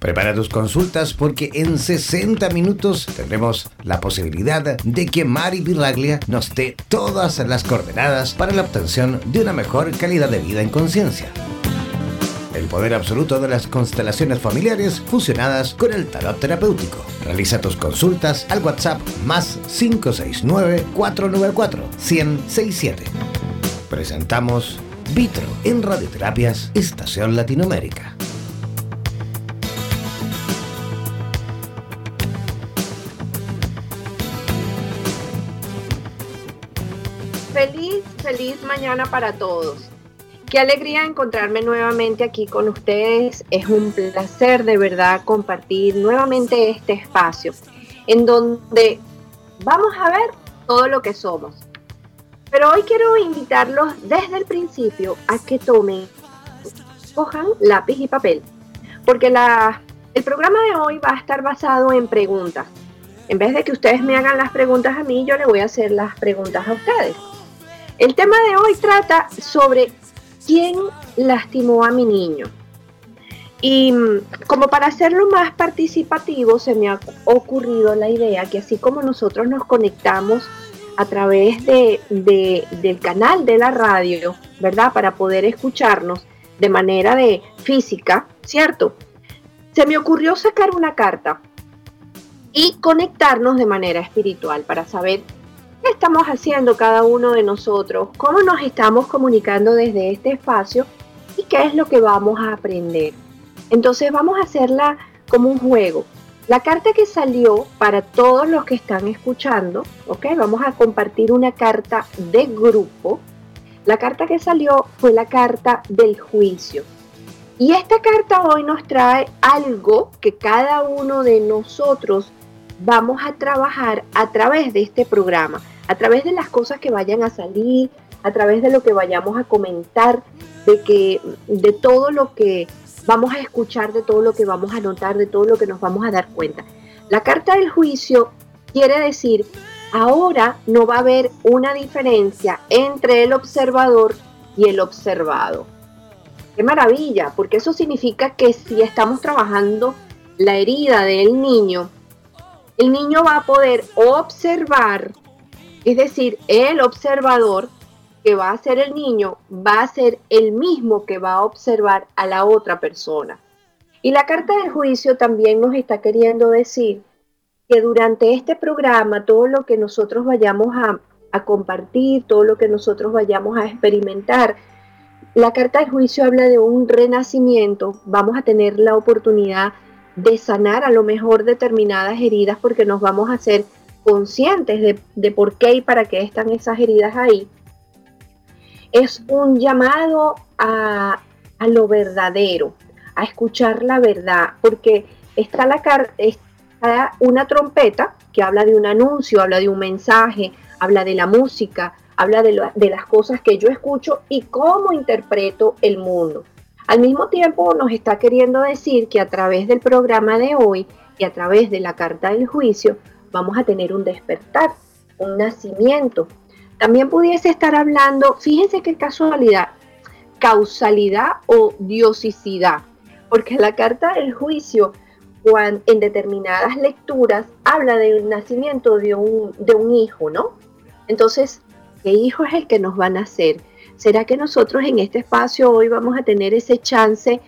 Prepara tus consultas porque en 60 minutos tendremos la posibilidad de que Mari Pirraglia nos dé todas las coordenadas para la obtención de una mejor calidad de vida en conciencia. El poder absoluto de las constelaciones familiares fusionadas con el tarot terapéutico. Realiza tus consultas al WhatsApp más 569-494-1067. Presentamos Vitro en Radioterapias Estación Latinoamérica. Mañana para todos. Qué alegría encontrarme nuevamente aquí con ustedes. Es un placer de verdad compartir nuevamente este espacio en donde vamos a ver todo lo que somos. Pero hoy quiero invitarlos desde el principio a que tomen, cojan lápiz y papel, porque el programa de hoy va a estar basado en preguntas. En vez de que ustedes me hagan las preguntas a mí, yo le voy a hacer las preguntas a ustedes. El tema de hoy trata sobre ¿quién lastimó a mi niño? Y mm, como para hacerlo más participativo, se me ha ocurrido la idea que así como nosotros nos conectamos a través de, del canal de la radio, ¿verdad? Para poder escucharnos de manera de física, ¿cierto? Se me ocurrió sacar una carta y conectarnos de manera espiritual para saber ¿Qué estamos haciendo cada uno de nosotros? ¿Cómo nos estamos comunicando desde este espacio? ¿Y qué es lo que vamos a aprender? Entonces vamos a hacerla como un juego. La carta que salió para todos los que están escuchando, ¿ok? Vamos a compartir una carta de grupo. La carta que salió fue la carta del juicio. Y esta carta hoy nos trae algo que cada uno de nosotros vamos a trabajar a través de este programa, a través de las cosas que vayan a salir, a través de lo que vayamos a comentar, de que de todo lo que vamos a escuchar, de todo lo que vamos a notar, de todo lo que nos vamos a dar cuenta. La carta del juicio quiere decir, ahora no va a haber una diferencia entre el observador y el observado. Qué maravilla, porque eso significa que si estamos trabajando la herida del niño, el niño va a poder observar, es decir, el observador que va a ser el niño va a ser el mismo que va a observar a la otra persona. Y la carta del juicio también nos está queriendo decir que durante este programa todo lo que nosotros vayamos a, compartir, todo lo que nosotros vayamos a experimentar, la carta del juicio habla de un renacimiento, vamos a tener la oportunidad de sanar a lo mejor determinadas heridas porque nos vamos a ser conscientes de, por qué y para qué están esas heridas ahí. Es un llamado a, lo verdadero, a escuchar la verdad, porque está, la está una trompeta que habla de un anuncio, habla de un mensaje, habla de la música, habla de, de las cosas que yo escucho y cómo interpreto el mundo. Al mismo tiempo nos está queriendo decir que a través del programa de hoy y a través de la carta del juicio vamos a tener un despertar, un nacimiento. También pudiese estar hablando, fíjense qué casualidad, causalidad o diosicidad, porque la carta del juicio cuando, en determinadas lecturas habla del nacimiento de un, de un hijo, ¿no? Entonces, ¿qué hijo es el que nos va a nacer? ¿Será que nosotros en este espacio hoy vamos a tener ese chance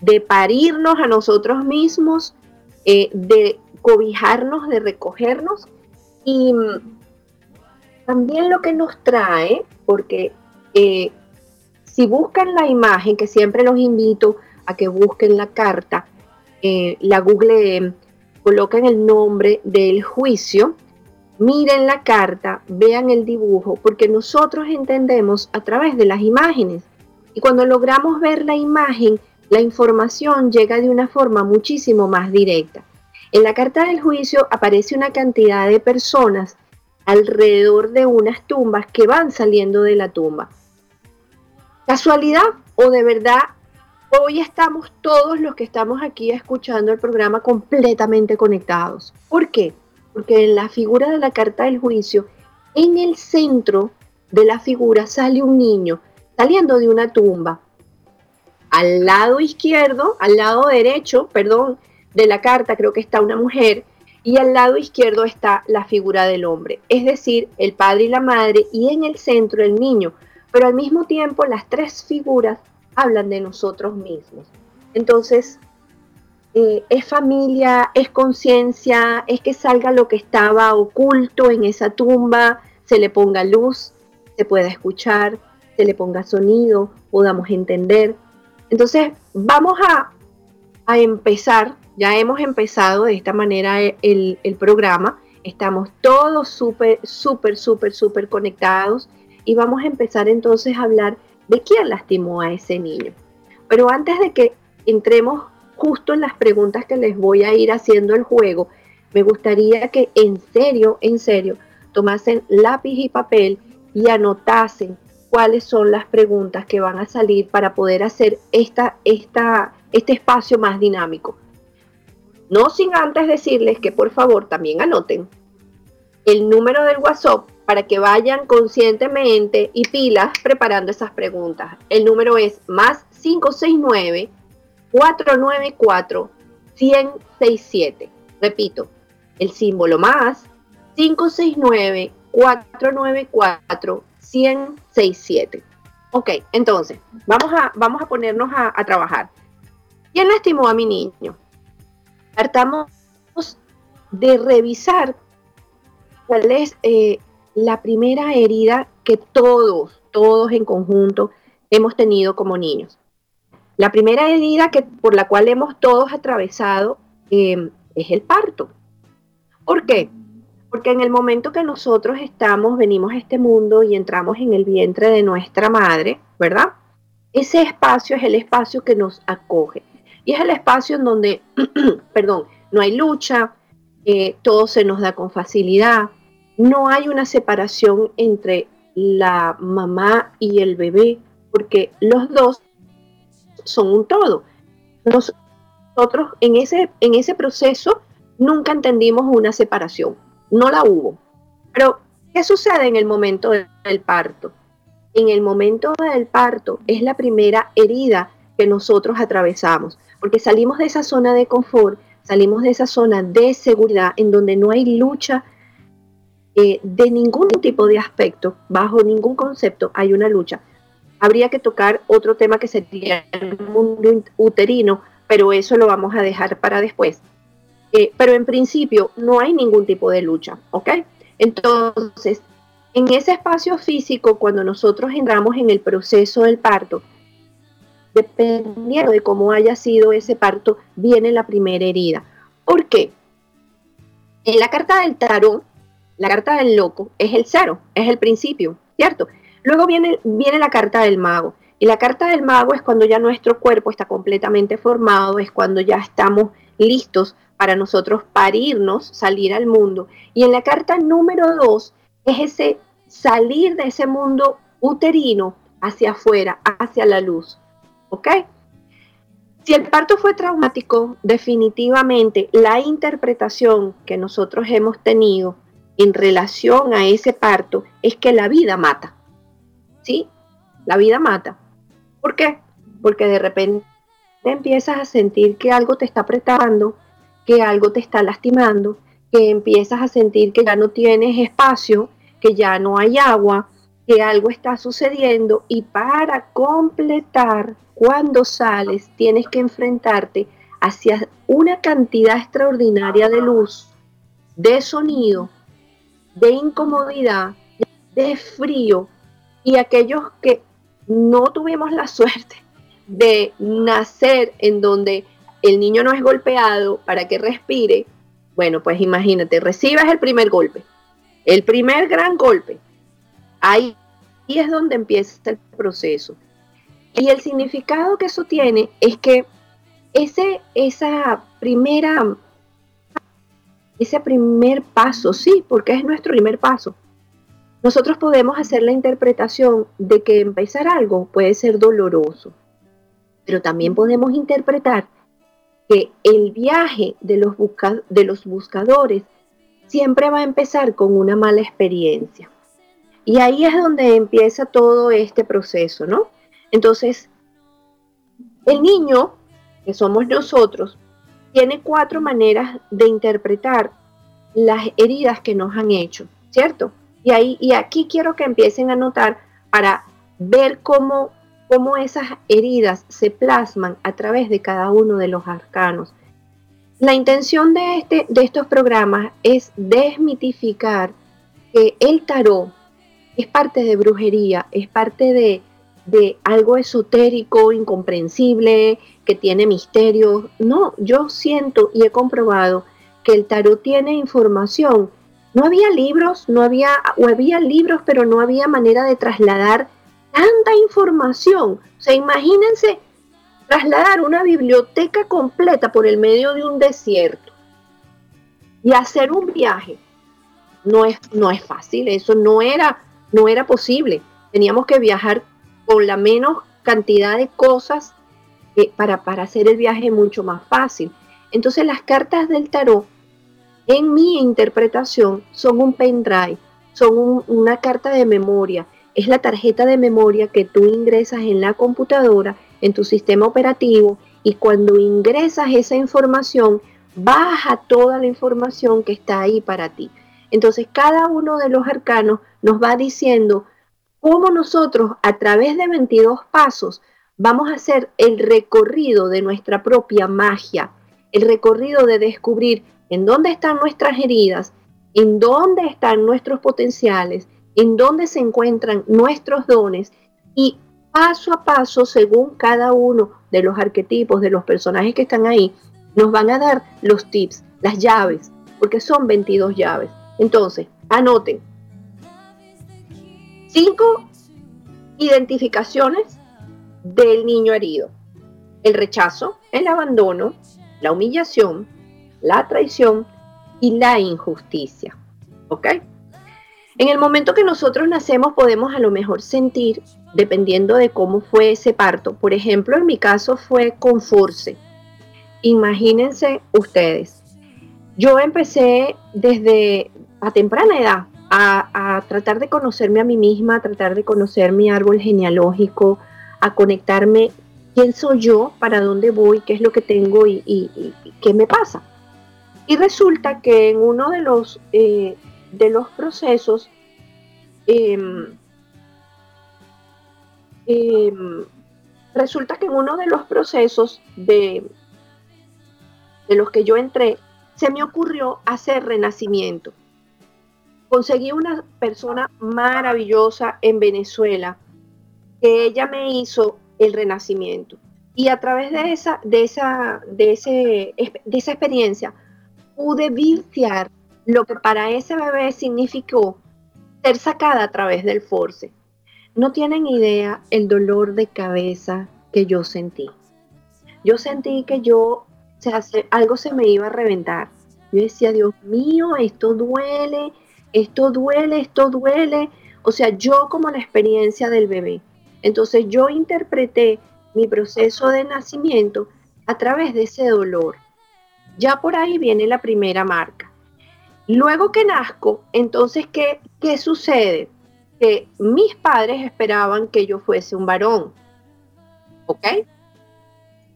de parirnos a nosotros mismos, eh, de cobijarnos, de recogernos? Y también lo que nos trae, porque eh, si buscan la imagen, que siempre los invito a que busquen la carta, eh, la Google colocan el nombre del juicio, miren la carta, vean el dibujo, porque nosotros entendemos a través de las imágenes. Y cuando logramos ver la imagen, la información llega de una forma muchísimo más directa. En la carta del juicio aparece una cantidad de personas alrededor de unas tumbas que van saliendo de la tumba. ¿Casualidad o de verdad hoy estamos todos los que estamos aquí escuchando el programa completamente conectados? ¿Por qué? porque en la figura de la carta del juicio, en el centro de la figura sale un niño saliendo de una tumba. Al lado izquierdo, al lado derecho, perdón, de la carta creo que está una mujer y al lado izquierdo está la figura del hombre, es decir, el padre y la madre y en el centro el niño, pero al mismo tiempo las tres figuras hablan de nosotros mismos. Entonces, eh, es familia, es conciencia, es que salga lo que estaba oculto en esa tumba, se le ponga luz, se pueda escuchar, se le ponga sonido, podamos entender. Entonces, vamos a, a empezar, ya hemos empezado de esta manera el, el programa, estamos todos súper, súper, súper, súper conectados y vamos a empezar entonces a hablar de quién lastimó a ese niño. Pero antes de que entremos justo en las preguntas que les voy a ir haciendo el juego, me gustaría que en serio, en serio, tomasen lápiz y papel y anotasen cuáles son las preguntas que van a salir para poder hacer esta, esta, este espacio más dinámico. No sin antes decirles que por favor también anoten el número del WhatsApp para que vayan conscientemente y pilas preparando esas preguntas. El número es más 569 494 1067. Repito, el símbolo más 569 494 1067. Ok, entonces, vamos a, vamos a ponernos a, a trabajar. ¿Quién lastimó a mi niño? Tratamos de revisar cuál es eh, la primera herida que todos, todos en conjunto hemos tenido como niños. La primera herida que, por la cual hemos todos atravesado em, es el parto. ¿Por qué? Porque en el momento que nosotros estamos, venimos a este mundo y entramos en el vientre de nuestra madre, ¿verdad? Ese espacio es el espacio que nos acoge. Y es el espacio en donde, perdón, no hay lucha, eh, todo se nos da con facilidad, no hay una separación entre la mamá y el bebé, porque los dos son un todo. Nosotros en ese, en ese proceso nunca entendimos una separación, no la hubo. Pero, ¿qué sucede en el momento del parto? En el momento del parto es la primera herida que nosotros atravesamos, porque salimos de esa zona de confort, salimos de esa zona de seguridad en donde no hay lucha eh, de ningún tipo de aspecto, bajo ningún concepto, hay una lucha. Habría que tocar otro tema que sería el mundo uterino, pero eso lo vamos a dejar para después. Eh, pero en principio no hay ningún tipo de lucha, ¿ok? Entonces, en ese espacio físico, cuando nosotros entramos en el proceso del parto, dependiendo de cómo haya sido ese parto, viene la primera herida. ¿Por qué? En la carta del tarot, la carta del loco es el cero, es el principio, ¿cierto? Luego viene, viene la carta del mago. Y la carta del mago es cuando ya nuestro cuerpo está completamente formado, es cuando ya estamos listos para nosotros parirnos, salir al mundo. Y en la carta número dos es ese salir de ese mundo uterino hacia afuera, hacia la luz. ¿Ok? Si el parto fue traumático, definitivamente la interpretación que nosotros hemos tenido en relación a ese parto es que la vida mata. ¿Sí? La vida mata. ¿Por qué? Porque de repente empiezas a sentir que algo te está apretando, que algo te está lastimando, que empiezas a sentir que ya no tienes espacio, que ya no hay agua, que algo está sucediendo y para completar, cuando sales, tienes que enfrentarte hacia una cantidad extraordinaria de luz, de sonido, de incomodidad, de frío, y aquellos que no tuvimos la suerte de nacer en donde el niño no es golpeado para que respire, bueno, pues imagínate, recibes el primer golpe, el primer gran golpe. Ahí es donde empieza el proceso. Y el significado que eso tiene es que ese, esa primera ese primer paso, sí, porque es nuestro primer paso. Nosotros podemos hacer la interpretación de que empezar algo puede ser doloroso, pero también podemos interpretar que el viaje de los, de los buscadores siempre va a empezar con una mala experiencia. Y ahí es donde empieza todo este proceso, ¿no? Entonces, el niño, que somos nosotros, tiene cuatro maneras de interpretar las heridas que nos han hecho, ¿cierto? Y, ahí, y aquí quiero que empiecen a notar para ver cómo, cómo esas heridas se plasman a través de cada uno de los arcanos. La intención de, este, de estos programas es desmitificar que el tarot es parte de brujería, es parte de, de algo esotérico, incomprensible, que tiene misterios. No, yo siento y he comprobado que el tarot tiene información no había libros, no había, o había libros, pero no había manera de trasladar tanta información. O sea, imagínense trasladar una biblioteca completa por el medio de un desierto y hacer un viaje. No es, no es fácil, eso no era, no era posible. Teníamos que viajar con la menos cantidad de cosas eh, para, para hacer el viaje mucho más fácil. Entonces las cartas del tarot en mi interpretación son un pendrive, son una carta de memoria. Es la tarjeta de memoria que tú ingresas en la computadora, en tu sistema operativo, y cuando ingresas esa información, baja toda la información que está ahí para ti. Entonces, cada uno de los arcanos nos va diciendo cómo nosotros, a través de 22 pasos, vamos a hacer el recorrido de nuestra propia magia, el recorrido de descubrir en dónde están nuestras heridas, en dónde están nuestros potenciales, en dónde se encuentran nuestros dones y paso a paso, según cada uno de los arquetipos, de los personajes que están ahí, nos van a dar los tips, las llaves, porque son 22 llaves. Entonces, anoten. Cinco identificaciones del niño herido. El rechazo, el abandono, la humillación, la traición y la injusticia. ¿Ok? En el momento que nosotros nacemos podemos a lo mejor sentir, dependiendo de cómo fue ese parto, por ejemplo, en mi caso fue con force. Imagínense ustedes, yo empecé desde a temprana edad a, tratar de conocerme a mí misma, a tratar de conocer mi árbol genealógico, a conectarme quién soy yo, para dónde voy, qué es lo que tengo y qué me pasa. Y resulta que en uno de los, eh, de los procesos, em, em, resulta que en uno de los procesos de, de los que yo entré, se me ocurrió hacer renacimiento. Conseguí una persona maravillosa en Venezuela que ella me hizo el renacimiento. Y a través de esa, de esa, de ese, de esa experiencia, pude viciar lo que para ese bebé significó ser sacada a través del force. No tienen idea el dolor de cabeza que yo sentí. Yo sentí que yo, se hace, algo se me iba a reventar. Yo decía, Dios mío, esto duele, esto duele, esto duele. O sea, yo como la experiencia del bebé. Entonces yo interpreté mi proceso de nacimiento a través de ese dolor. Ya por ahí viene la primera marca. Luego que nazco, entonces, ¿qué, qué sucede? Que mis padres esperaban que yo fuese un varón. ¿Ok?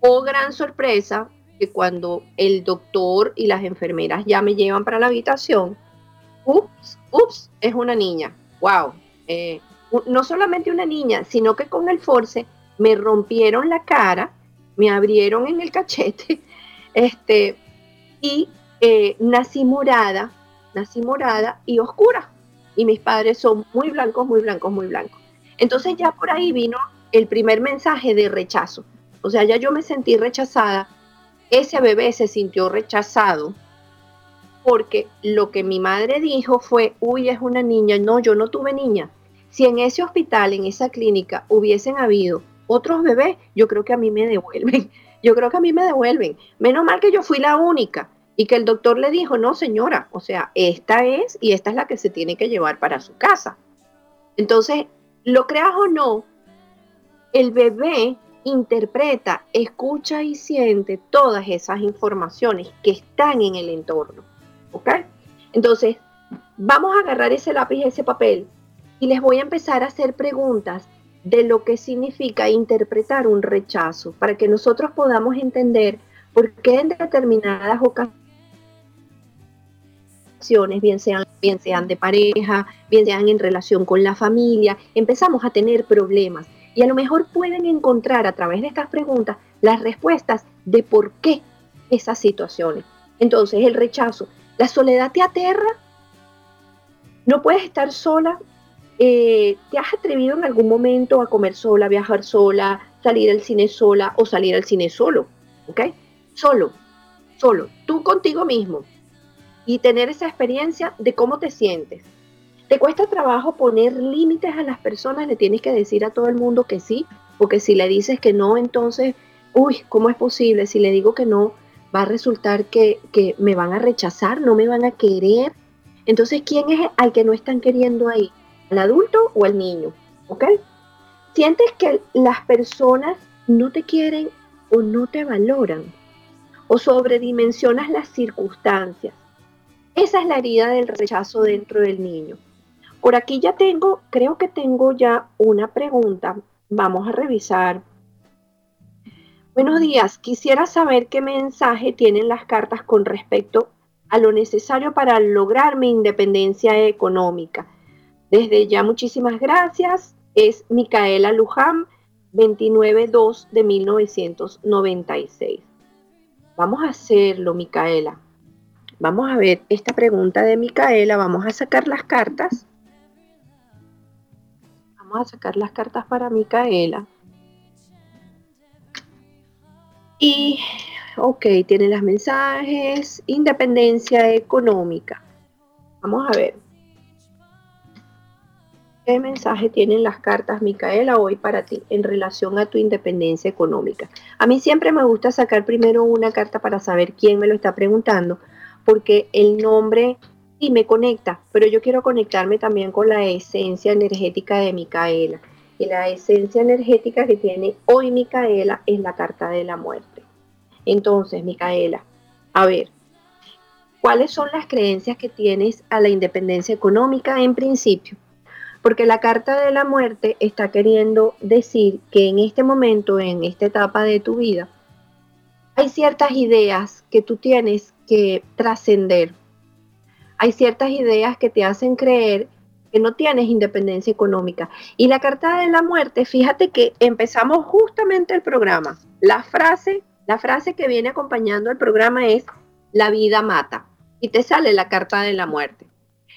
O gran sorpresa, que cuando el doctor y las enfermeras ya me llevan para la habitación, ups, ups, es una niña. Wow. Eh, no solamente una niña, sino que con el force me rompieron la cara, me abrieron en el cachete, este, y eh, nací morada, nací morada y oscura. Y mis padres son muy blancos, muy blancos, muy blancos. Entonces ya por ahí vino el primer mensaje de rechazo. O sea, ya yo me sentí rechazada. Ese bebé se sintió rechazado porque lo que mi madre dijo fue, uy, es una niña. No, yo no tuve niña. Si en ese hospital, en esa clínica, hubiesen habido otros bebés, yo creo que a mí me devuelven. Yo creo que a mí me devuelven. Menos mal que yo fui la única y que el doctor le dijo, no señora, o sea, esta es y esta es la que se tiene que llevar para su casa. Entonces, lo creas o no, el bebé interpreta, escucha y siente todas esas informaciones que están en el entorno. ¿Ok? Entonces, vamos a agarrar ese lápiz, ese papel, y les voy a empezar a hacer preguntas de lo que significa interpretar un rechazo, para que nosotros podamos entender ¿Por qué en determinadas ocasiones, bien sean, bien sean de pareja, bien sean en relación con la familia, empezamos a tener problemas? Y a lo mejor pueden encontrar a través de estas preguntas las respuestas de por qué esas situaciones. Entonces, el rechazo, la soledad te aterra, no puedes estar sola, eh, ¿te has atrevido en algún momento a comer sola, viajar sola, salir al cine sola o salir al cine solo? ¿Ok? Solo, solo, tú contigo mismo. Y tener esa experiencia de cómo te sientes. ¿Te cuesta trabajo poner límites a las personas? ¿Le tienes que decir a todo el mundo que sí? Porque si le dices que no, entonces, uy, ¿cómo es posible? Si le digo que no, va a resultar que, que me van a rechazar, no me van a querer. Entonces, ¿quién es al que no están queriendo ahí? ¿Al adulto o al niño? ¿Ok? Sientes que las personas no te quieren o no te valoran o sobredimensionas las circunstancias. Esa es la herida del rechazo dentro del niño. Por aquí ya tengo, creo que tengo ya una pregunta. Vamos a revisar. Buenos días, quisiera saber qué mensaje tienen las cartas con respecto a lo necesario para lograr mi independencia económica. Desde ya muchísimas gracias. Es Micaela Luján, 29-2 de 1996. Vamos a hacerlo, Micaela. Vamos a ver esta pregunta de Micaela. Vamos a sacar las cartas. Vamos a sacar las cartas para Micaela. Y, ok, tiene las mensajes. Independencia económica. Vamos a ver. ¿Qué mensaje tienen las cartas, Micaela, hoy para ti en relación a tu independencia económica? A mí siempre me gusta sacar primero una carta para saber quién me lo está preguntando, porque el nombre sí me conecta, pero yo quiero conectarme también con la esencia energética de Micaela. Y la esencia energética que tiene hoy Micaela es la carta de la muerte. Entonces, Micaela, a ver, ¿cuáles son las creencias que tienes a la independencia económica en principio? porque la carta de la muerte está queriendo decir que en este momento, en esta etapa de tu vida, hay ciertas ideas que tú tienes que trascender. Hay ciertas ideas que te hacen creer que no tienes independencia económica. Y la carta de la muerte, fíjate que empezamos justamente el programa. La frase, la frase que viene acompañando el programa es la vida mata. Y te sale la carta de la muerte.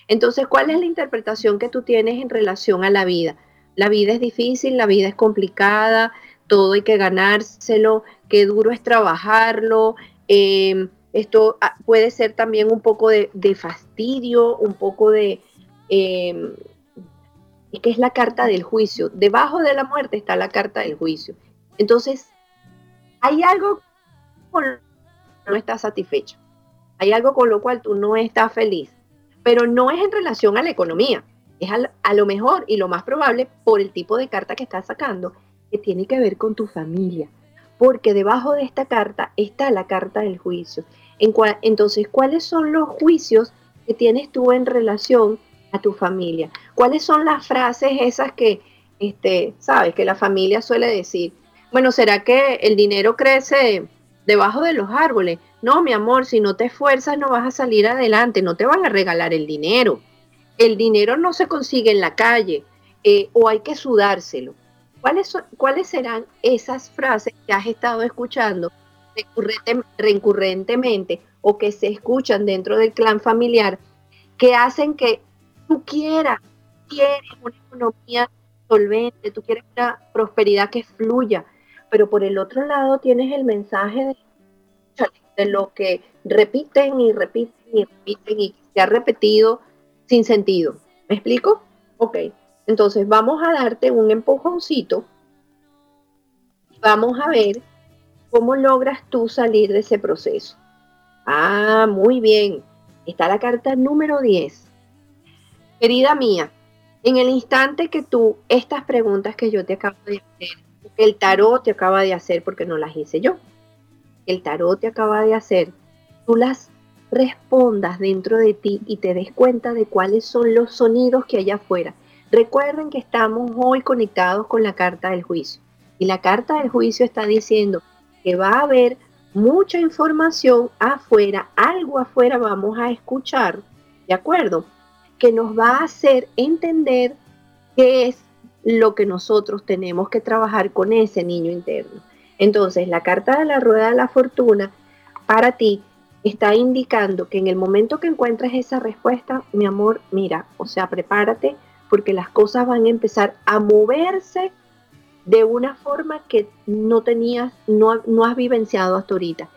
Entonces, ¿cuál es la interpretación que tú tienes en relación a la vida? La vida es difícil, la vida es complicada, todo hay que ganárselo, qué duro es trabajarlo. Em, esto ah, puede ser también un poco de, fastidio, un poco de... Eh, que es la carta del juicio. Debajo de la muerte está la carta del juicio. Entonces, hay algo con lo que no estás satisfecho. Hay algo con lo cual tú no estás feliz pero no es en relación a la economía, es a, lo mejor y lo más probable por el tipo de carta que estás sacando, que tiene que ver con tu familia, porque debajo de esta carta está la carta del juicio. entonces, ¿cuáles son los juicios que tienes tú en relación a tu familia? ¿Cuáles son las frases esas que, este, sabes, que la familia suele decir? Bueno, ¿será que el dinero crece debajo de los árboles? No, mi amor, si no te esfuerzas no vas a salir adelante, no te van a regalar el dinero. El dinero no se consigue en la calle eh, o hay que sudárselo. ¿Cuáles, ¿Cuáles serán esas frases que has estado escuchando recurrentemente o que se escuchan dentro del clan familiar que hacen que tú quieras, quieres una economía solvente, tú quieres una prosperidad que fluya, pero por el otro lado tienes el mensaje de de lo que repiten y repiten y repiten y se ha repetido sin sentido. ¿Me explico? Ok, entonces vamos a darte un empujoncito. Vamos a ver cómo logras tú salir de ese proceso. Ah, muy bien. Está la carta número 10. Querida mía, en el instante que tú, estas preguntas que yo te acabo de hacer, el tarot te acaba de hacer porque no las hice yo, el tarot te acaba de hacer, tú las respondas dentro de ti y te des cuenta de cuáles son los sonidos que hay afuera. Recuerden que estamos hoy conectados con la carta del juicio. Y la carta del juicio está diciendo que va a haber mucha información afuera, algo afuera vamos a escuchar, ¿de acuerdo? Que nos va a hacer entender qué es lo que nosotros tenemos que trabajar con ese niño interno. Entonces, la carta de la rueda de la fortuna para ti está indicando que en el momento que encuentres esa respuesta, mi amor, mira, o sea, prepárate porque las cosas van a empezar a moverse de una forma que no tenías, no, no has vivenciado hasta ahorita.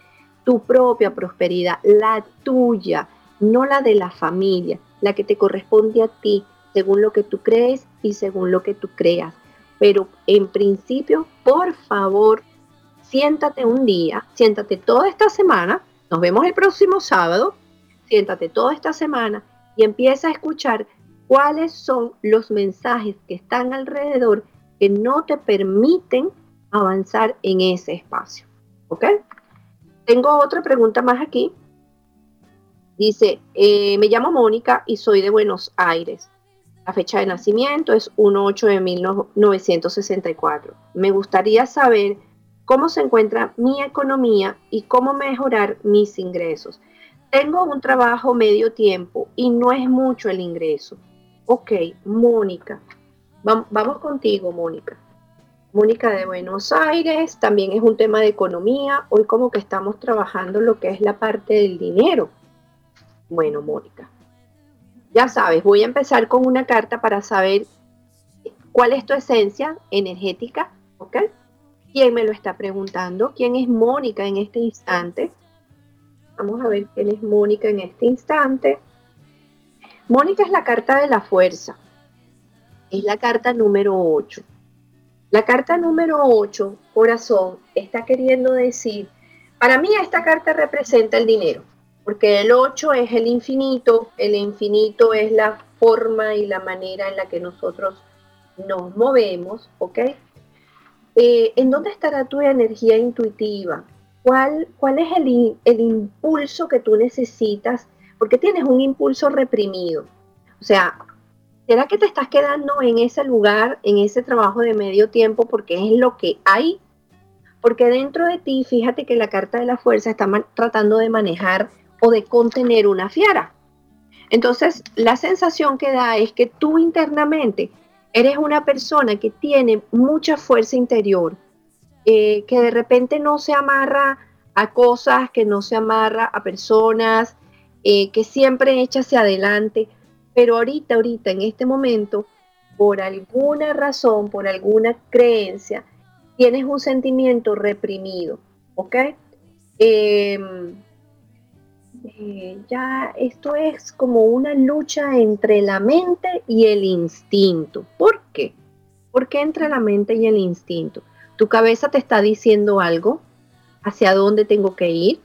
Tu propia prosperidad, la tuya, no la de la familia, la que te corresponde a ti, según lo que tú crees y según lo que tú creas. Pero en principio, por favor, siéntate un día, siéntate toda esta semana, nos vemos el próximo sábado, siéntate toda esta semana y empieza a escuchar cuáles son los mensajes que están alrededor que no te permiten avanzar en ese espacio. ¿Ok? Tengo otra pregunta más aquí. Dice, eh, me llamo Mónica y soy de Buenos Aires. La fecha de nacimiento es 1-8 de 1964. Me gustaría saber cómo se encuentra mi economía y cómo mejorar mis ingresos. Tengo un trabajo medio tiempo y no es mucho el ingreso. Ok, Mónica, Vamos contigo, Mónica. Mónica de Buenos Aires, también es un tema de economía. Hoy como que estamos trabajando lo que es la parte del dinero. Bueno, Mónica, ya sabes, voy a empezar con una carta para saber cuál es tu esencia energética, ¿ok? ¿Quién me lo está preguntando? ¿Quién es Mónica en este instante? Vamos a ver quién es Mónica en este instante. Mónica es la carta de la fuerza es la carta número 8. La carta número 8, corazón, está queriendo decir, para mí esta carta representa el dinero, porque el 8 es el infinito, el infinito es la forma y la manera en la que nosotros nos movemos, ¿ok? Eh, ¿En dónde estará tu energía intuitiva? ¿Cuál, cuál es el, el impulso que tú necesitas? Porque tienes un impulso reprimido. O sea, ¿Será que te estás quedando en ese lugar, en ese trabajo de medio tiempo porque es lo que hay? Porque dentro de ti, fíjate que la carta de la fuerza está tratando de manejar o de contener una fiera. Entonces, la sensación que da es que tú internamente eres una persona que tiene mucha fuerza interior, eh, que de repente no se amarra a cosas, que no se amarra a personas, eh, que siempre echa hacia adelante pero ahorita, ahorita, en este momento, por alguna razón, por alguna creencia, tienes un sentimiento reprimido, ¿ok? Em, eh, ya esto es como una lucha entre la mente y el instinto. ¿Por qué? ¿Por qué entre la mente y el instinto? Tu cabeza te está diciendo algo, hacia dónde tengo que ir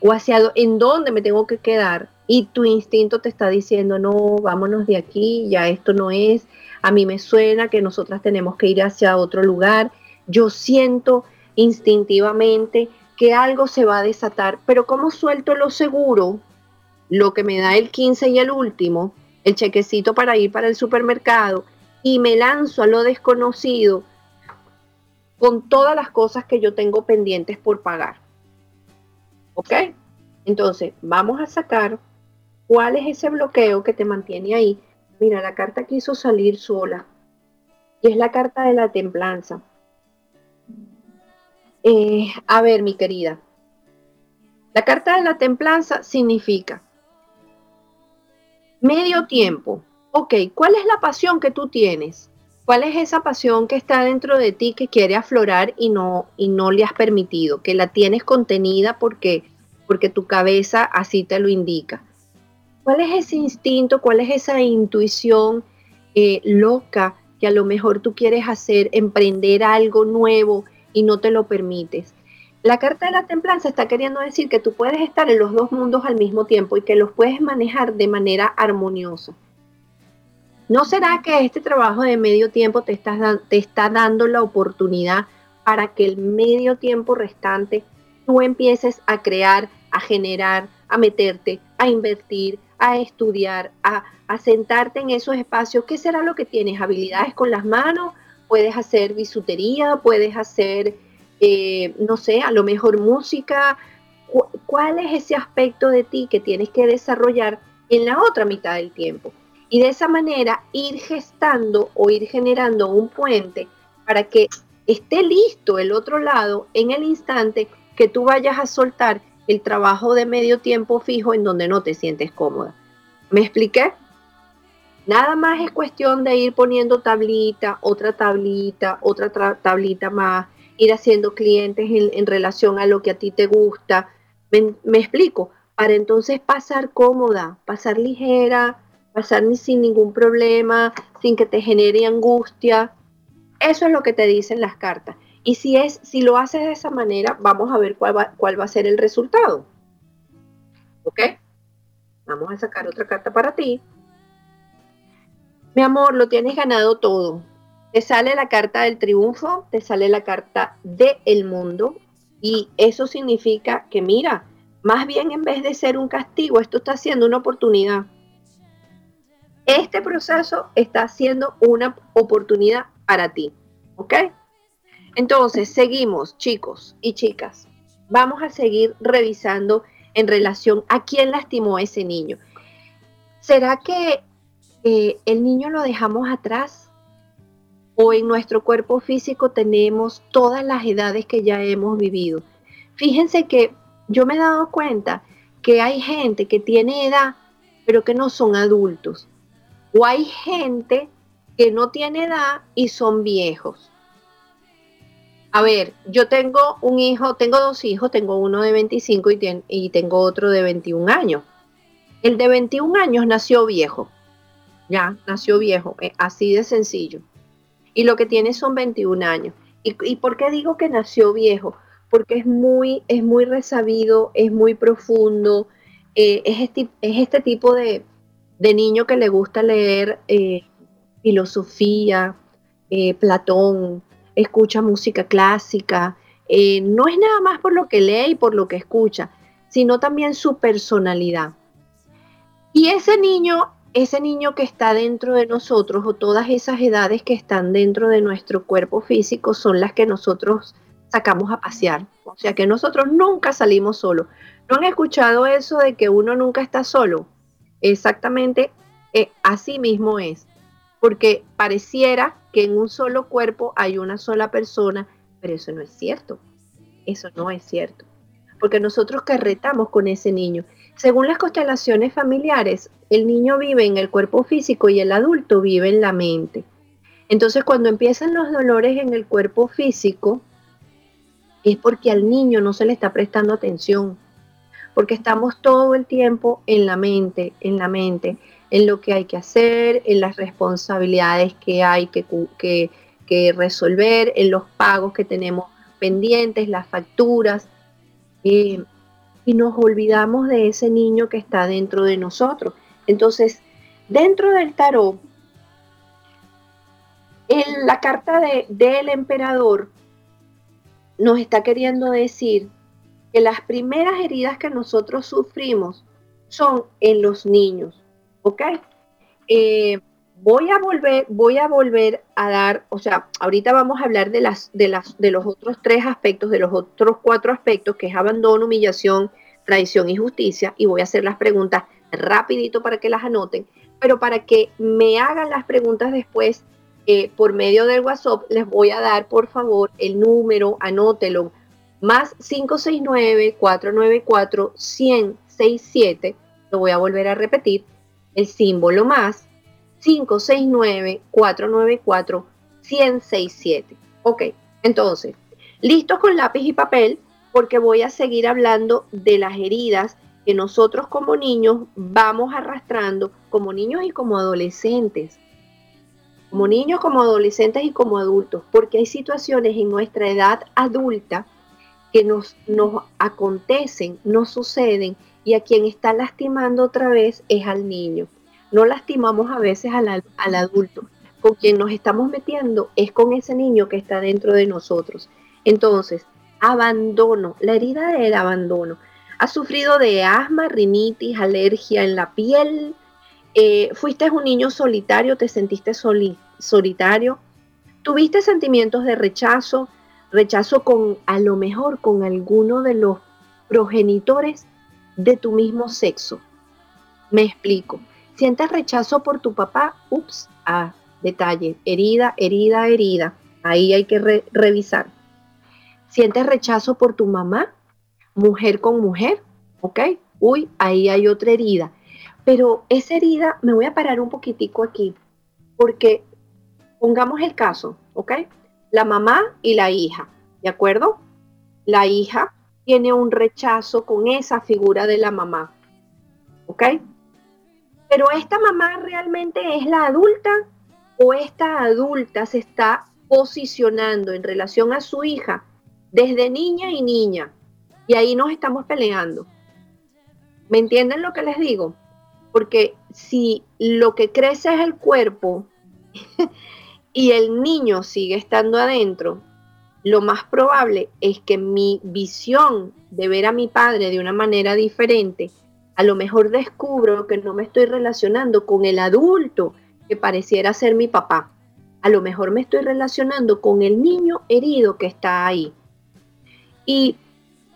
o hacia en dónde me tengo que quedar y tu instinto te está diciendo, no, vámonos de aquí, ya esto no es, a mí me suena que nosotras tenemos que ir hacia otro lugar, yo siento instintivamente que algo se va a desatar, pero como suelto lo seguro, lo que me da el 15 y el último, el chequecito para ir para el supermercado, y me lanzo a lo desconocido con todas las cosas que yo tengo pendientes por pagar. ¿Ok? Entonces, vamos a sacar ¿Cuál es ese bloqueo que te mantiene ahí? Mira, la carta quiso salir sola. Y es la carta de la templanza. Eh, a ver, mi querida. La carta de la templanza significa medio tiempo. Ok, ¿cuál es la pasión que tú tienes? ¿Cuál es esa pasión que está dentro de ti que quiere aflorar y no, y no le has permitido? Que la tienes contenida porque, porque tu cabeza así te lo indica. ¿Cuál es ese instinto? ¿Cuál es esa intuición eh, loca que a lo mejor tú quieres hacer, emprender algo nuevo y no te lo permites? La carta de la templanza está queriendo decir que tú puedes estar en los dos mundos al mismo tiempo y que los puedes manejar de manera armoniosa. ¿No será que este trabajo de medio tiempo te, te está dando la oportunidad para que el medio tiempo restante tú empieces a crear, a generar, a meterte, a invertir, a estudiar, a, sentarte en esos espacios. ¿Qué será lo que tienes? ¿Habilidades con las manos? ¿Puedes hacer bisutería? ¿Puedes hacer eh, no sé, a lo mejor música. ¿Cuál es ese aspecto de ti que tienes que desarrollar en la otra mitad del tiempo? Y de esa manera ir gestando o ir generando un puente para que esté listo el otro lado en el instante que tú vayas a soltar el trabajo de medio tiempo fijo en donde no te sientes cómoda. ¿Me expliqué? Nada más es cuestión de ir poniendo tablita, otra tablita, otra tablita más, ir haciendo clientes en, relación a lo que a ti te gusta. ¿Me, explico? Para entonces pasar cómoda, pasar ligera, pasar sin ningún problema, sin que te genere angustia. Eso es lo que te dicen las cartas. Y si, es, si lo haces de esa manera, vamos a ver cuál va a ser el resultado. ¿Ok? Vamos a sacar otra carta para ti. Mi amor, lo tienes ganado todo. Te sale la carta del triunfo, te sale la carta del el mundo y eso significa que mira, más bien en vez de ser un castigo, esto está siendo una oportunidad. Este proceso está siendo una oportunidad para ti, ¿ok? Entonces, seguimos, chicos y chicas. Vamos a seguir revisando en relación a quién lastimó a ese niño. ¿Será que eh, el niño lo dejamos atrás o en nuestro cuerpo físico tenemos todas las edades que ya hemos vivido. Fíjense que yo me he dado cuenta que hay gente que tiene edad pero que no son adultos. O hay gente que no tiene edad y son viejos. A ver, yo tengo un hijo, tengo dos hijos, tengo uno de 25 y, y tengo otro de 21 años. El de 21 años nació viejo ya nació viejo, eh, así de sencillo. Y lo que tiene son 21 años. ¿Y, por qué digo que nació viejo? Porque es muy, es muy resabido, es muy profundo, eh, es, este, es, este, tipo de, niño que le gusta leer eh, filosofía, Platón, escucha música clásica. no es nada más por lo que lee y por lo que escucha, sino también su personalidad. Y ese niño ese niño que está dentro de nosotros o todas esas edades que están dentro de nuestro cuerpo físico son las que nosotros sacamos a pasear. O sea que nosotros nunca salimos solos. ¿No han escuchado eso de que uno nunca está solo? Exactamente eh, así mismo es. Porque pareciera que en un solo cuerpo hay una sola persona, pero eso no es cierto. Eso no es cierto. Porque nosotros carretamos con ese niño según las constelaciones familiares, el niño vive en el cuerpo físico y el adulto vive en la mente. Entonces, cuando empiezan los dolores en el cuerpo físico, es porque al niño no se le está prestando atención, porque estamos todo el tiempo en la mente, en la mente, en lo que hay que hacer, en las responsabilidades que hay que, resolver, en los pagos que tenemos pendientes, las facturas. Eh, y nos olvidamos de ese niño que está dentro de nosotros. Entonces, dentro del tarot, en la carta de, del emperador nos está queriendo decir que las primeras heridas que nosotros sufrimos son en los niños, ¿ok? Eh, voy a volver, voy a volver a dar, o sea, ahorita vamos a hablar de las, de las, de los otros tres aspectos, de los otros cuatro aspectos, que es abandono, humillación, tradición y justicia y voy a hacer las preguntas rapidito para que las anoten, pero para que me hagan las preguntas después eh, por medio del WhatsApp, les voy a dar por favor el número, anótelo, más 569-494-1067, lo voy a volver a repetir, el símbolo más 569-494-1067. Ok, entonces, listos con lápiz y papel, porque voy a seguir hablando de las heridas que nosotros como niños vamos arrastrando, como niños y como adolescentes. Como niños, como adolescentes y como adultos, porque hay situaciones en nuestra edad adulta que nos, nos acontecen, nos suceden, y a quien está lastimando otra vez es al niño. No lastimamos a veces al, adulto. Con quien nos estamos metiendo es con ese niño que está dentro de nosotros. Entonces, abandono, la herida del abandono. Has sufrido de asma, rinitis, alergia en la piel. Eh, fuiste un niño solitario, te sentiste solitario. Tuviste sentimientos de rechazo. rechazo con, a lo mejor, con alguno de los progenitores de tu mismo sexo. Me explico. Sientes rechazo por tu papá, ups, ah, detalle, herida, herida, herida. Ahí hay que revisar. Sientes rechazo por tu mamá, mujer con mujer, ¿ok? Uy, ahí hay otra herida. Pero esa herida, me voy a parar un poquitico aquí, porque pongamos el caso, ¿ok? La mamá y la hija, ¿de acuerdo? La hija tiene un rechazo con esa figura de la mamá, ¿ok? Pero esta mamá realmente es la adulta o esta adulta se está posicionando en relación a su hija desde niña y niña. Y ahí nos estamos peleando. ¿Me entienden lo que les digo? Porque si lo que crece es el cuerpo y el niño sigue estando adentro, lo más probable es que mi visión de ver a mi padre de una manera diferente, a lo mejor descubro que no me estoy relacionando con el adulto que pareciera ser mi papá. A lo mejor me estoy relacionando con el niño herido que está ahí. Y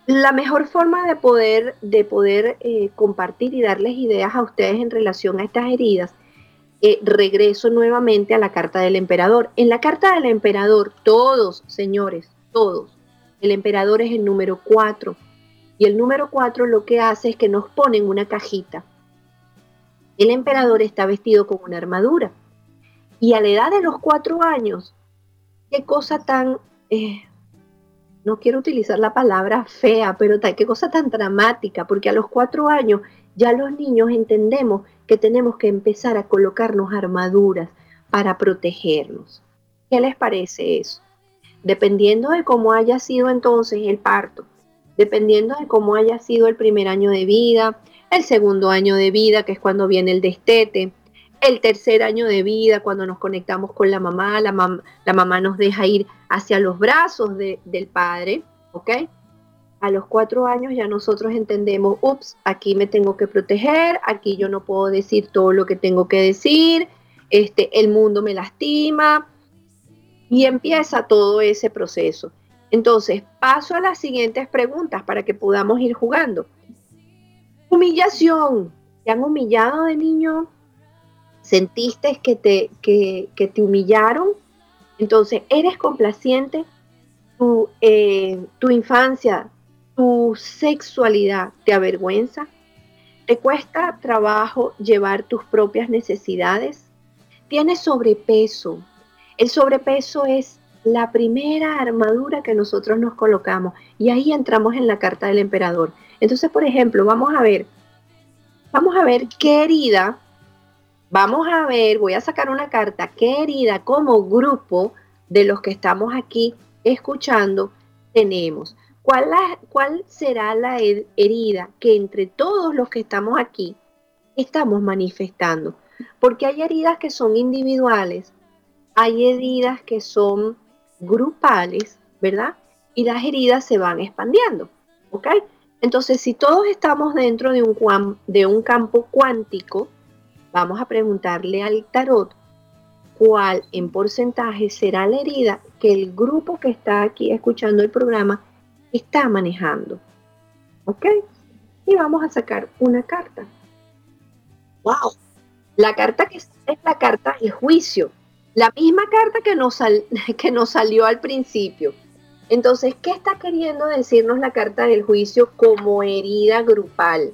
la mejor forma de poder, de poder eh, compartir y darles ideas a ustedes en relación a estas heridas, eh, regreso nuevamente a la carta del emperador. En la carta del emperador, todos, señores, todos, el emperador es el número 4. Y el número 4 lo que hace es que nos ponen una cajita. El emperador está vestido con una armadura. Y a la edad de los cuatro años, qué cosa tan eh, no quiero utilizar la palabra fea, pero qué cosa tan dramática, porque a los cuatro años ya los niños entendemos que tenemos que empezar a colocarnos armaduras para protegernos. ¿Qué les parece eso? Dependiendo de cómo haya sido entonces el parto, dependiendo de cómo haya sido el primer año de vida, el segundo año de vida, que es cuando viene el destete, el tercer año de vida, cuando nos conectamos con la mamá, la, mamá nos deja ir hacia los brazos del padre, ¿ok? A los cuatro años ya nosotros entendemos, ups, aquí me tengo que proteger, aquí yo no puedo decir todo lo que tengo que decir, este, el mundo me lastima, y empieza todo ese proceso. Entonces, paso a las siguientes preguntas para que podamos ir jugando. Humillación. ¿Te han humillado de niño? sentiste que te, que, te humillaron, entonces eres complaciente, tu, eh, tu infancia, tu sexualidad te avergüenza, te cuesta trabajo llevar tus propias necesidades, tienes sobrepeso. El sobrepeso es la primera armadura que nosotros nos colocamos y ahí entramos en la carta del emperador. Entonces, por ejemplo, vamos a ver, vamos a ver qué herida Vamos a ver, voy a sacar una carta querida como grupo de los que estamos aquí escuchando tenemos. ¿Cuál, ¿Cuál será la herida que entre todos los que estamos aquí estamos manifestando? Porque hay heridas que son individuales, hay heridas que son grupales, ¿verdad? Y las heridas se van expandiendo, ¿ok? Entonces, si todos estamos dentro de un, de un campo cuántico, vamos a preguntarle al tarot cuál en porcentaje será la herida que el grupo que está aquí escuchando el programa está manejando. ¿Ok? Y vamos a sacar una carta. ¡Wow! La carta que es la carta de juicio. La misma carta que nos, que nos salió al principio. Entonces, ¿qué está queriendo decirnos la carta del juicio como herida grupal?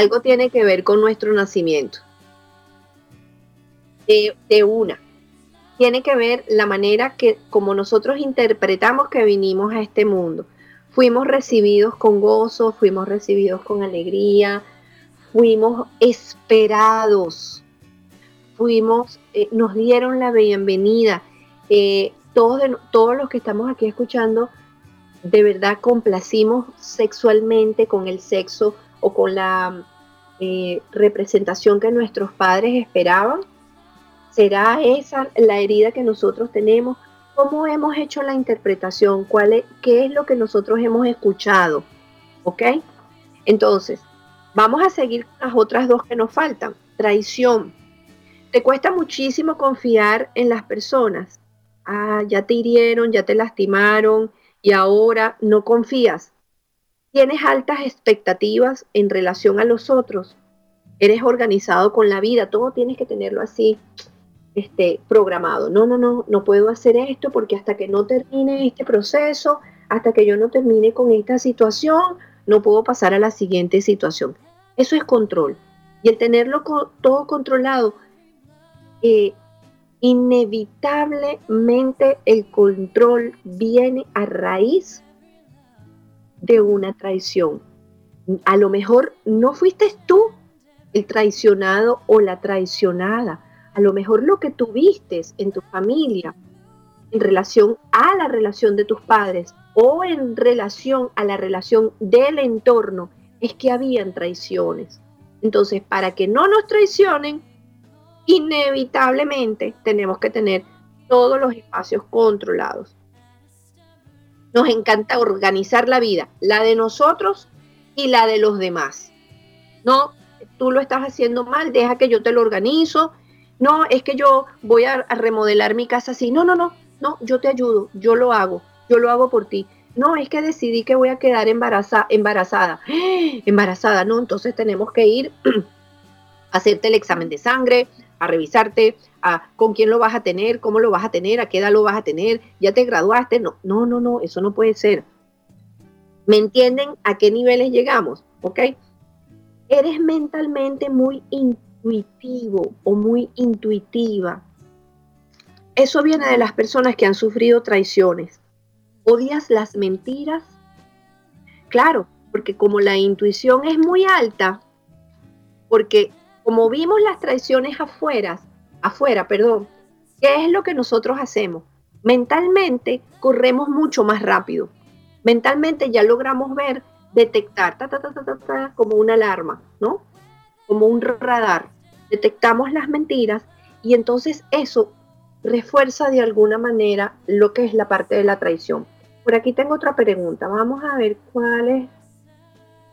algo tiene que ver con nuestro nacimiento. De, una. Tiene que ver la manera que, como nosotros interpretamos que vinimos a este mundo. Fuimos recibidos con gozo, fuimos recibidos con alegría, fuimos esperados, fuimos, eh, nos dieron la bienvenida. Eh, todos, todos los que estamos aquí escuchando, de verdad complacimos sexualmente con el sexo o con la eh, representación que nuestros padres esperaban? ¿Será esa la herida que nosotros tenemos? ¿Cómo hemos hecho la interpretación? ¿Cuál es, ¿Qué es lo que nosotros hemos escuchado? ¿Ok? Entonces, vamos a seguir con las otras dos que nos faltan. Traición. Te cuesta muchísimo confiar en las personas. ah, ya te hirieron, ya te lastimaron y ahora no confías. Tienes altas expectativas en relación a los otros. Eres organizado con la vida, todo tienes que tenerlo así este, programado. No, no, no, no puedo hacer esto porque hasta que no termine este proceso, hasta que yo no termine con esta situación, no puedo pasar a la siguiente situación. Eso es control. Y el tenerlo todo controlado, inevitablemente el control viene a raíz de una traición. A lo mejor no fuiste tú el traicionado o la traicionada. A lo mejor lo que tuviste en tu familia en relación a la relación de tus padres o en relación a la relación del entorno es que habían traiciones. Entonces, para que no nos traicionen, inevitablemente tenemos que tener todos los espacios controlados. Nos encanta organizar la vida, la de nosotros y la de los demás. No, tú lo estás haciendo mal, deja que yo te lo organizo. No, es que yo voy a, remodelar mi casa así. No, no, no, no, yo te ayudo, yo lo hago, yo lo hago por ti. No, es que decidí que voy a quedar embarazada, embarazada. Embarazada, no, entonces tenemos que ir a hacerte el examen de sangre, a revisarte, a con quién lo vas a tener, cómo lo vas a tener, a qué edad lo vas a tener, ya te graduaste. No, no, no, no, eso no puede ser. ¿Me entienden a qué niveles llegamos? ¿Ok? Eres mentalmente muy intuitivo o muy intuitiva. Eso viene de las personas que han sufrido traiciones. ¿Odias las mentiras? Claro, porque como la intuición es muy alta, porque como vimos las traiciones afuera, afuera, perdón, ¿qué es lo que nosotros hacemos? Mentalmente corremos mucho más rápido. Mentalmente ya logramos ver, detectar, como una alarma, ¿no? Como un radar. Detectamos las mentiras y entonces eso refuerza de alguna manera lo que es la parte de la traición. Por aquí tengo otra pregunta. Vamos a ver cuál es,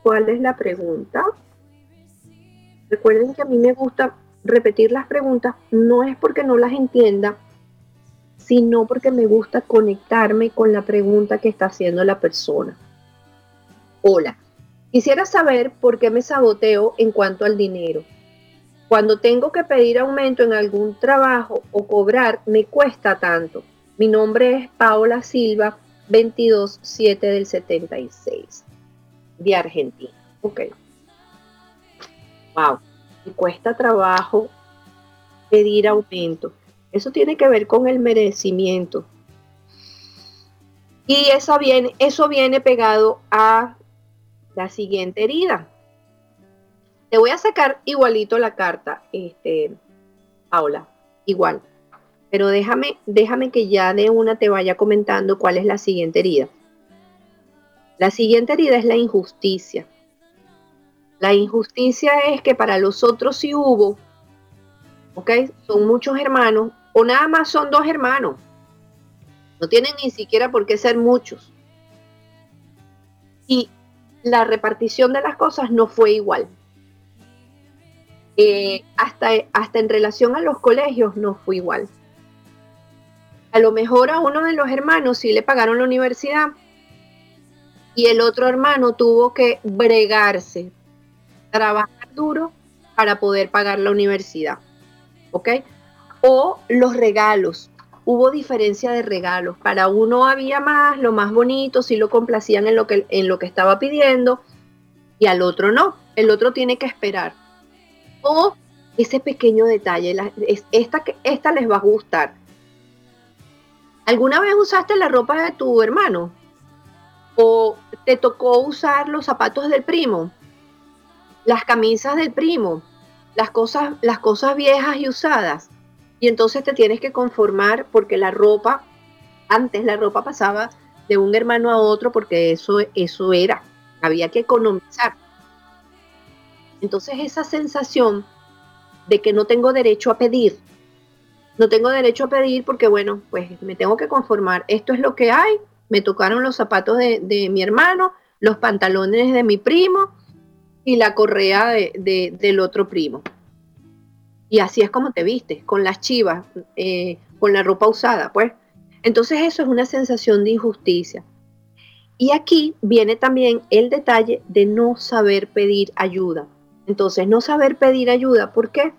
cuál es la pregunta. Recuerden que a mí me gusta repetir las preguntas, no es porque no las entienda, sino porque me gusta conectarme con la pregunta que está haciendo la persona. Hola, quisiera saber por qué me saboteo en cuanto al dinero. Cuando tengo que pedir aumento en algún trabajo o cobrar, me cuesta tanto. Mi nombre es Paola Silva, 227 del 76, de Argentina. Ok wow, cuesta trabajo pedir aumento. Eso tiene que ver con el merecimiento. Y eso viene, eso viene pegado a la siguiente herida. Te voy a sacar igualito la carta, este, Paula, igual. Pero déjame, déjame que ya de una te vaya comentando cuál es la siguiente herida. La siguiente herida es la injusticia. La injusticia es que para los otros sí hubo, ¿ok? Son muchos hermanos o nada más son dos hermanos. No tienen ni siquiera por qué ser muchos. Y la repartición de las cosas no fue igual. Eh, hasta, hasta en relación a los colegios no fue igual. A lo mejor a uno de los hermanos sí le pagaron la universidad y el otro hermano tuvo que bregarse trabajar duro para poder pagar la universidad. ¿Ok? O los regalos. Hubo diferencia de regalos. Para uno había más, lo más bonito, si lo complacían en lo que, en lo que estaba pidiendo, y al otro no. El otro tiene que esperar. O ese pequeño detalle, esta, esta les va a gustar. ¿Alguna vez usaste la ropa de tu hermano? ¿O te tocó usar los zapatos del primo? Las camisas del primo, las cosas, las cosas viejas y usadas. Y entonces te tienes que conformar porque la ropa, antes la ropa pasaba de un hermano a otro porque eso, eso era, había que economizar. Entonces esa sensación de que no tengo derecho a pedir, no tengo derecho a pedir porque bueno, pues me tengo que conformar, esto es lo que hay, me tocaron los zapatos de, de mi hermano, los pantalones de mi primo, y la correa de, del otro primo. Y así es como te vistes, con las chivas, eh, con la ropa usada, pues. Entonces eso es una sensación de injusticia. Y aquí viene también el detalle de no saber pedir ayuda. Entonces, no saber pedir ayuda, ¿por qué?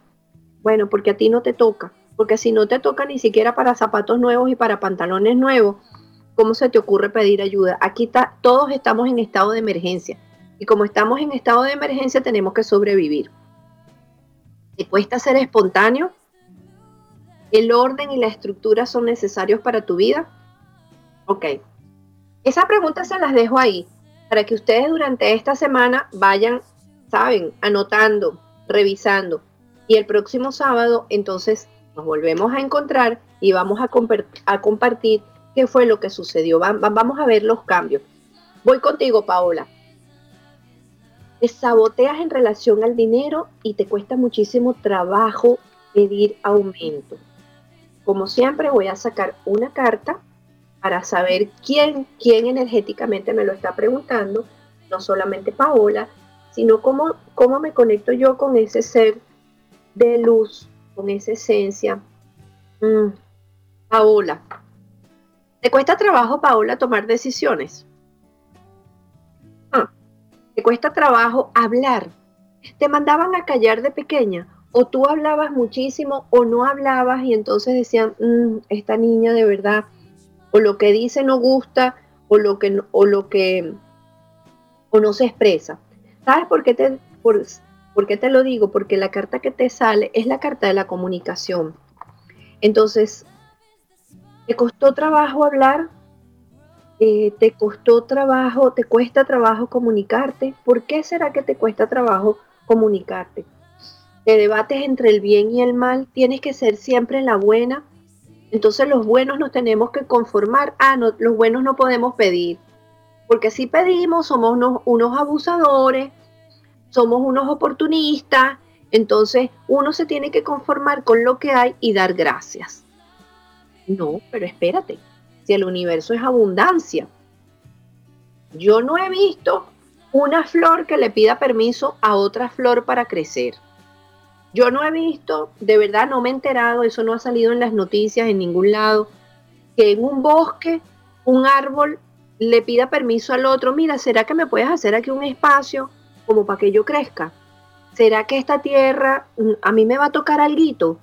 Bueno, porque a ti no te toca. Porque si no te toca ni siquiera para zapatos nuevos y para pantalones nuevos, ¿cómo se te ocurre pedir ayuda? Aquí está, todos estamos en estado de emergencia. Y como estamos en estado de emergencia, tenemos que sobrevivir. ¿Te cuesta ser espontáneo? ¿El orden y la estructura son necesarios para tu vida? Ok, esa pregunta se las dejo ahí para que ustedes durante esta semana vayan, saben, anotando, revisando. Y el próximo sábado entonces nos volvemos a encontrar y vamos a compartir qué fue lo que sucedió. vamos a ver los cambios. Voy contigo, Paola. Te saboteas en relación al dinero y te cuesta muchísimo trabajo pedir aumento. Como siempre, voy a sacar una carta para saber quién, quién energéticamente me lo está preguntando, no solamente Paola, sino cómo, cómo me conecto yo con ese ser de luz, con esa esencia. Mm, Paola, ¿te cuesta trabajo, Paola, tomar decisiones? Ah, ¿Te cuesta trabajo hablar? ¿Te mandaban a callar de pequeña? ¿O tú hablabas muchísimo o no hablabas y entonces decían, mm, esta niña de verdad o lo que dice no gusta o lo que o lo que o no se expresa. ¿Sabes por qué te por, qué te lo digo? Porque la carta que te sale es la carta de la comunicación. Entonces, ¿te costó trabajo hablar? Eh, ¿Te costó trabajo, te cuesta trabajo comunicarte? ¿Por qué será que te cuesta trabajo comunicarte? Te debates entre el bien y el mal, tienes que ser siempre la buena entonces los buenos nos tenemos que conformar. Ah, no, los buenos no podemos pedir. Porque si pedimos, somos unos, unos abusadores, somos unos oportunistas. Entonces uno se tiene que conformar con lo que hay y dar gracias. No, pero espérate. Si el universo es abundancia. Yo no he visto una flor que le pida permiso a otra flor para crecer. Yo no he visto, de verdad no me he enterado, eso no ha salido en las noticias en ningún lado, que en un bosque un árbol le pida permiso al otro, mira, ¿será que me puedes hacer aquí un espacio como para que yo crezca? ¿Será que esta tierra mm, a mí me va a tocar algo?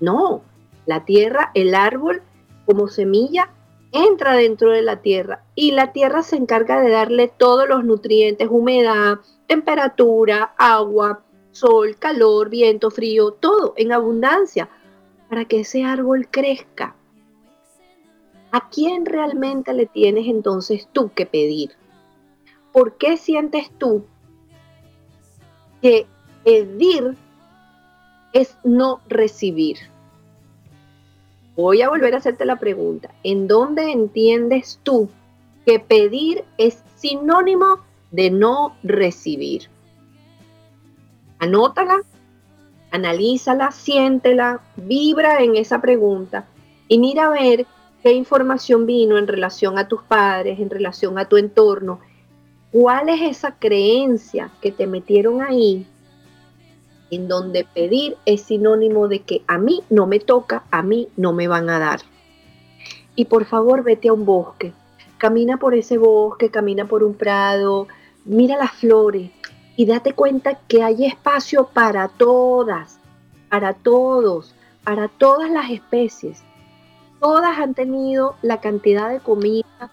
No, la tierra, el árbol como semilla entra dentro de la tierra y la tierra se encarga de darle todos los nutrientes, humedad, temperatura, agua, sol, calor, viento, frío, todo en abundancia para que ese árbol crezca. ¿A quién realmente le tienes entonces tú que pedir? ¿Por qué sientes tú que pedir es no recibir? Voy a volver a hacerte la pregunta. ¿En dónde entiendes tú que pedir es sinónimo de no recibir? Anótala, analízala, siéntela, vibra en esa pregunta y mira a ver qué información vino en relación a tus padres, en relación a tu entorno. ¿Cuál es esa creencia que te metieron ahí en donde pedir es sinónimo de que a mí no me toca, a mí no me van a dar? Y por favor vete a un bosque, camina por ese bosque, camina por un prado, mira las flores, y date cuenta que hay espacio para todas, para todos, para todas las especies. Todas han tenido la cantidad de comida,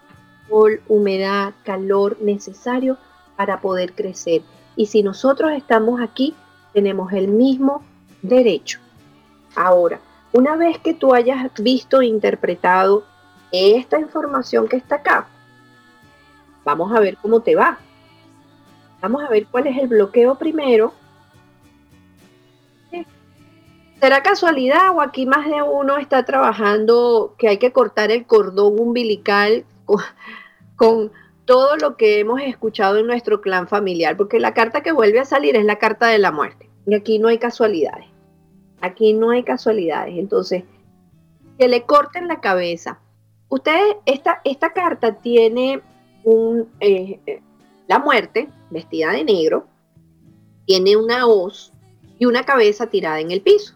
sol, humedad, calor necesario para poder crecer. Y si nosotros estamos aquí, tenemos el mismo derecho. Ahora, una vez que tú hayas visto e interpretado esta información que está acá, vamos a ver cómo te va. Vamos a ver cuál es el bloqueo primero. ¿Será casualidad o aquí más de uno está trabajando que hay que cortar el cordón umbilical con, todo lo que hemos escuchado en nuestro clan familiar? Porque la carta que vuelve a salir es la carta de la muerte. Y aquí no hay casualidades. Aquí no hay casualidades. Entonces, que le corten la cabeza. Ustedes, esta, esta carta tiene un, eh, la muerte, vestida de negro, tiene una hoz y una cabeza tirada en el piso.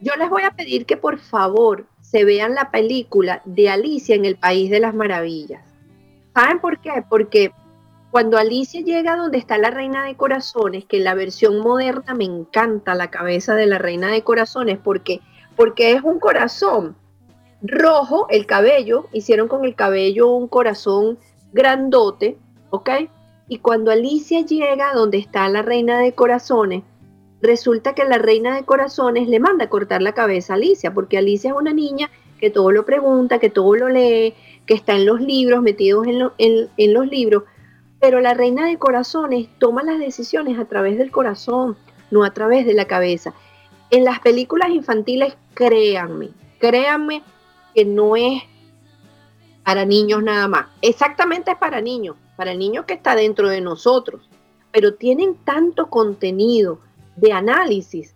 Yo les voy a pedir que por favor se vean la película de Alicia en el País de las Maravillas. ¿Saben por qué? Porque cuando Alicia llega donde está la Reina de Corazones, que en la versión moderna me encanta la cabeza de la Reina de Corazones, porque, porque es un corazón rojo, el cabello, hicieron con el cabello un corazón grandote, ¿ok? Y cuando Alicia llega donde está la Reina de Corazones, resulta que la reina de corazones le manda a cortar la cabeza a Alicia, porque Alicia es una niña que todo lo pregunta, que todo lo lee, que está en los libros, metidos en, en, los libros, pero la reina de corazones toma las decisiones a través del corazón, no a través de la cabeza. En las películas infantiles, créanme, créanme que no es para niños nada más. Exactamente es para niños, para el niño que está dentro de nosotros, pero tienen tanto contenido, de análisis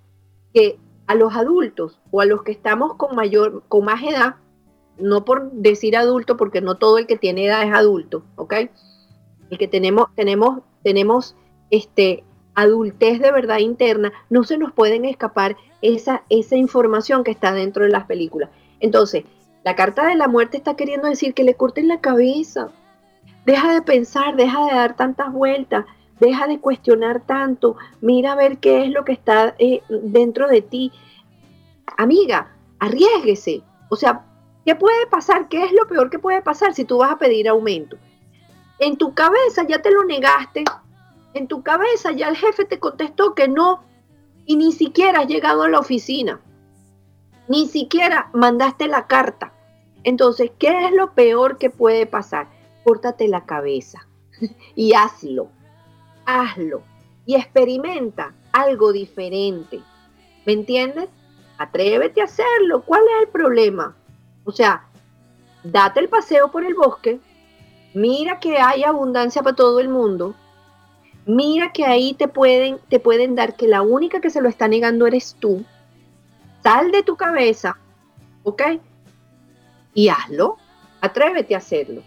que a los adultos o a los que estamos con mayor, con más edad, no por decir adulto, porque no todo el que tiene edad es adulto, ¿ok? El que tenemos, tenemos, tenemos este, adultez de verdad interna, no se nos pueden escapar esa, esa información que está dentro de las películas. Entonces, la carta de la muerte está queriendo decir que le corten la cabeza. Deja de pensar, deja de dar tantas vueltas, deja de cuestionar tanto, mira a ver qué es lo que está eh, dentro de ti. Amiga, arriesguese. O sea, ¿qué puede pasar? ¿Qué es lo peor que puede pasar si tú vas a pedir aumento? En tu cabeza ya te lo negaste, en tu cabeza ya el jefe te contestó que no y ni siquiera has llegado a la oficina, ni siquiera mandaste la carta. Entonces, ¿qué es lo peor que puede pasar? Córtate la cabeza y hazlo hazlo y experimenta algo diferente. ¿Me entiendes? Atrévete a hacerlo. ¿Cuál es el problema? O sea, date el paseo por el bosque, mira que hay abundancia para todo el mundo, mira que ahí te pueden, te pueden dar que la única que se lo está negando eres tú. Sal de tu cabeza, ¿ok? Y hazlo, atrévete a hacerlo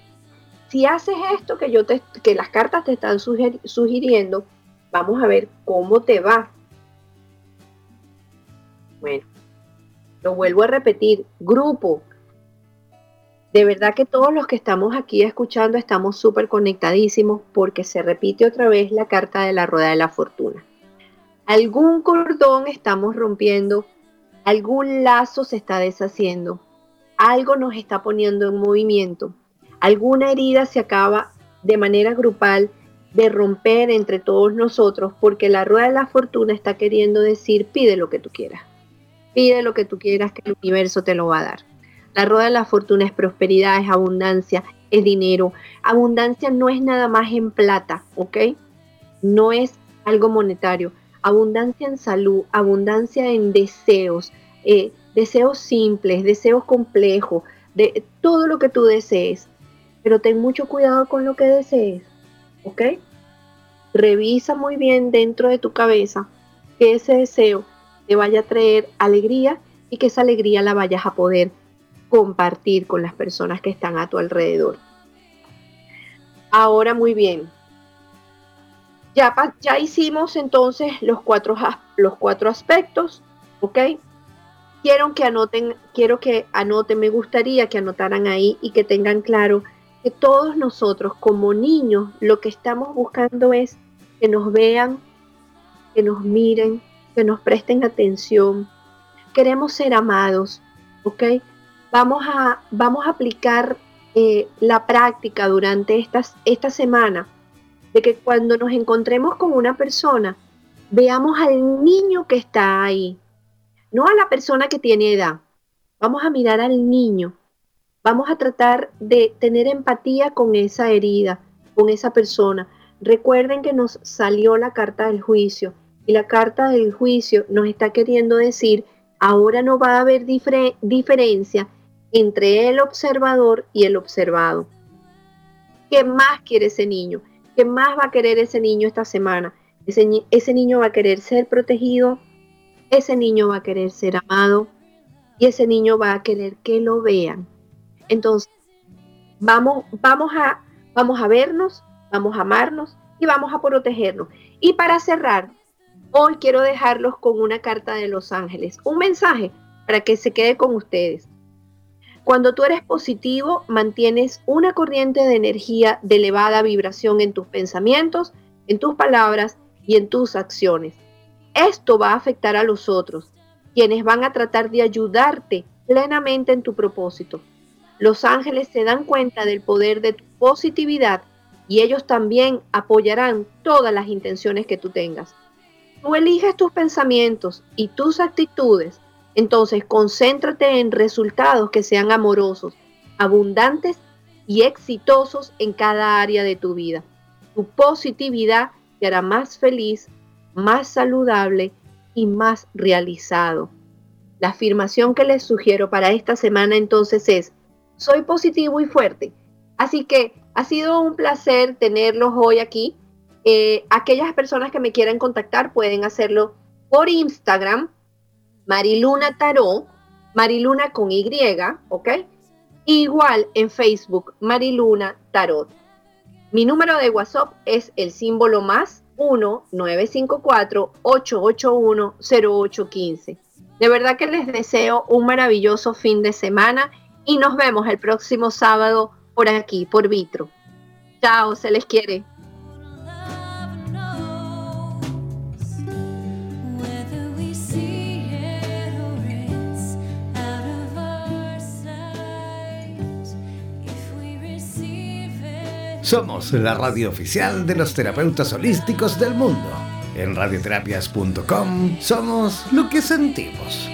si haces esto que yo te, que las cartas te están sugiriendo, vamos a ver cómo te va. Bueno, lo vuelvo a repetir, grupo. De verdad que todos los que estamos aquí escuchando estamos súper conectadísimos porque se repite otra vez la carta de la rueda de la fortuna. Algún cordón estamos rompiendo, algún lazo se está deshaciendo, algo nos está poniendo en movimiento alguna herida se acaba de manera grupal de romper entre todos nosotros porque la rueda de la fortuna está queriendo decir pide lo que tú quieras. Pide lo que tú quieras que el universo te lo va a dar. La rueda de la fortuna es prosperidad, es abundancia, es dinero. Abundancia no es nada más en plata, ¿ok? No es algo monetario. Abundancia en salud, abundancia en deseos, eh, deseos simples, deseos complejos, de todo lo que tú desees pero ten mucho cuidado con lo que desees, ¿ok? Revisa muy bien dentro de tu cabeza que ese deseo te vaya a traer alegría y que esa alegría la vayas a poder compartir con las personas que están a tu alrededor. Ahora muy bien. Ya, ya hicimos entonces los cuatro, los cuatro aspectos, ¿ok? Quiero que anoten, quiero que anoten, me gustaría que anotaran ahí y que tengan claro que todos nosotros como niños lo que estamos buscando es que nos vean, que nos miren, que nos presten atención. Queremos ser amados, ¿ok? Vamos a, vamos a aplicar eh, la práctica durante esta semana de que cuando nos encontremos con una persona, veamos al niño que está ahí, no a la persona que tiene edad. Vamos a mirar al niño Vamos a tratar de tener empatía con esa herida, con esa persona. Recuerden que nos salió la carta del juicio y la carta del juicio nos está queriendo decir, ahora no va a haber diferencia entre el observador y el observado. ¿Qué más quiere ese niño? ¿Qué más va a querer ese niño esta semana? Ese, niño va a querer ser protegido, ese niño va a querer ser amado y ese niño va a querer que lo vean. Entonces, vamos, vamos, a, vamos a vernos, vamos a amarnos y vamos a protegernos. Y para cerrar, hoy quiero dejarlos con una carta de los ángeles, un mensaje para que se quede con ustedes. Cuando tú eres positivo, mantienes una corriente de energía de elevada vibración en tus pensamientos, en tus palabras y en tus acciones. Esto va a afectar a los otros, quienes van a tratar de ayudarte plenamente en tu propósito. Los ángeles se dan cuenta del poder de tu positividad y ellos también apoyarán todas las intenciones que tú tengas. Tú eliges tus pensamientos y tus actitudes, entonces concéntrate en resultados que sean amorosos, abundantes y exitosos en cada área de tu vida. Tu positividad te hará más feliz, más saludable y más realizado. La afirmación que les sugiero para esta semana entonces es, soy positivo y fuerte. Así que ha sido un placer tenerlos hoy aquí. Eh, aquellas personas que me quieran contactar pueden hacerlo por Instagram, Mariluna Tarot, Mariluna con Y, ¿ok? Igual en Facebook, Mariluna Tarot. Mi número de WhatsApp es el símbolo más 1-954-881-0815. De verdad que les deseo un maravilloso fin de semana y nos vemos el próximo sábado por aquí, por Vitro. Chao, se les quiere. Somos la radio oficial de los terapeutas holísticos del mundo. En radioterapias.com somos lo que sentimos.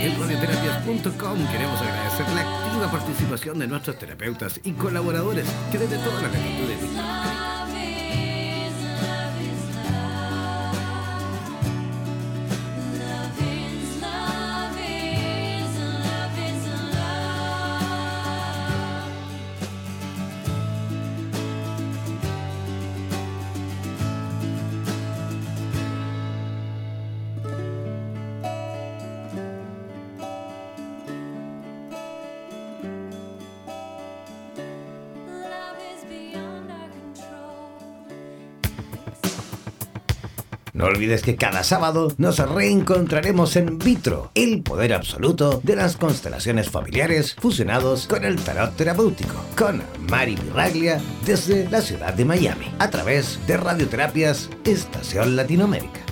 En radioterapias.com queremos agradecer la activa participación de nuestros terapeutas y colaboradores que desde todas las latitudes No olvides que cada sábado nos reencontraremos en Vitro, el poder absoluto de las constelaciones familiares fusionados con el tarot terapéutico, con Mari Viraglia desde la ciudad de Miami, a través de Radioterapias Estación Latinoamérica.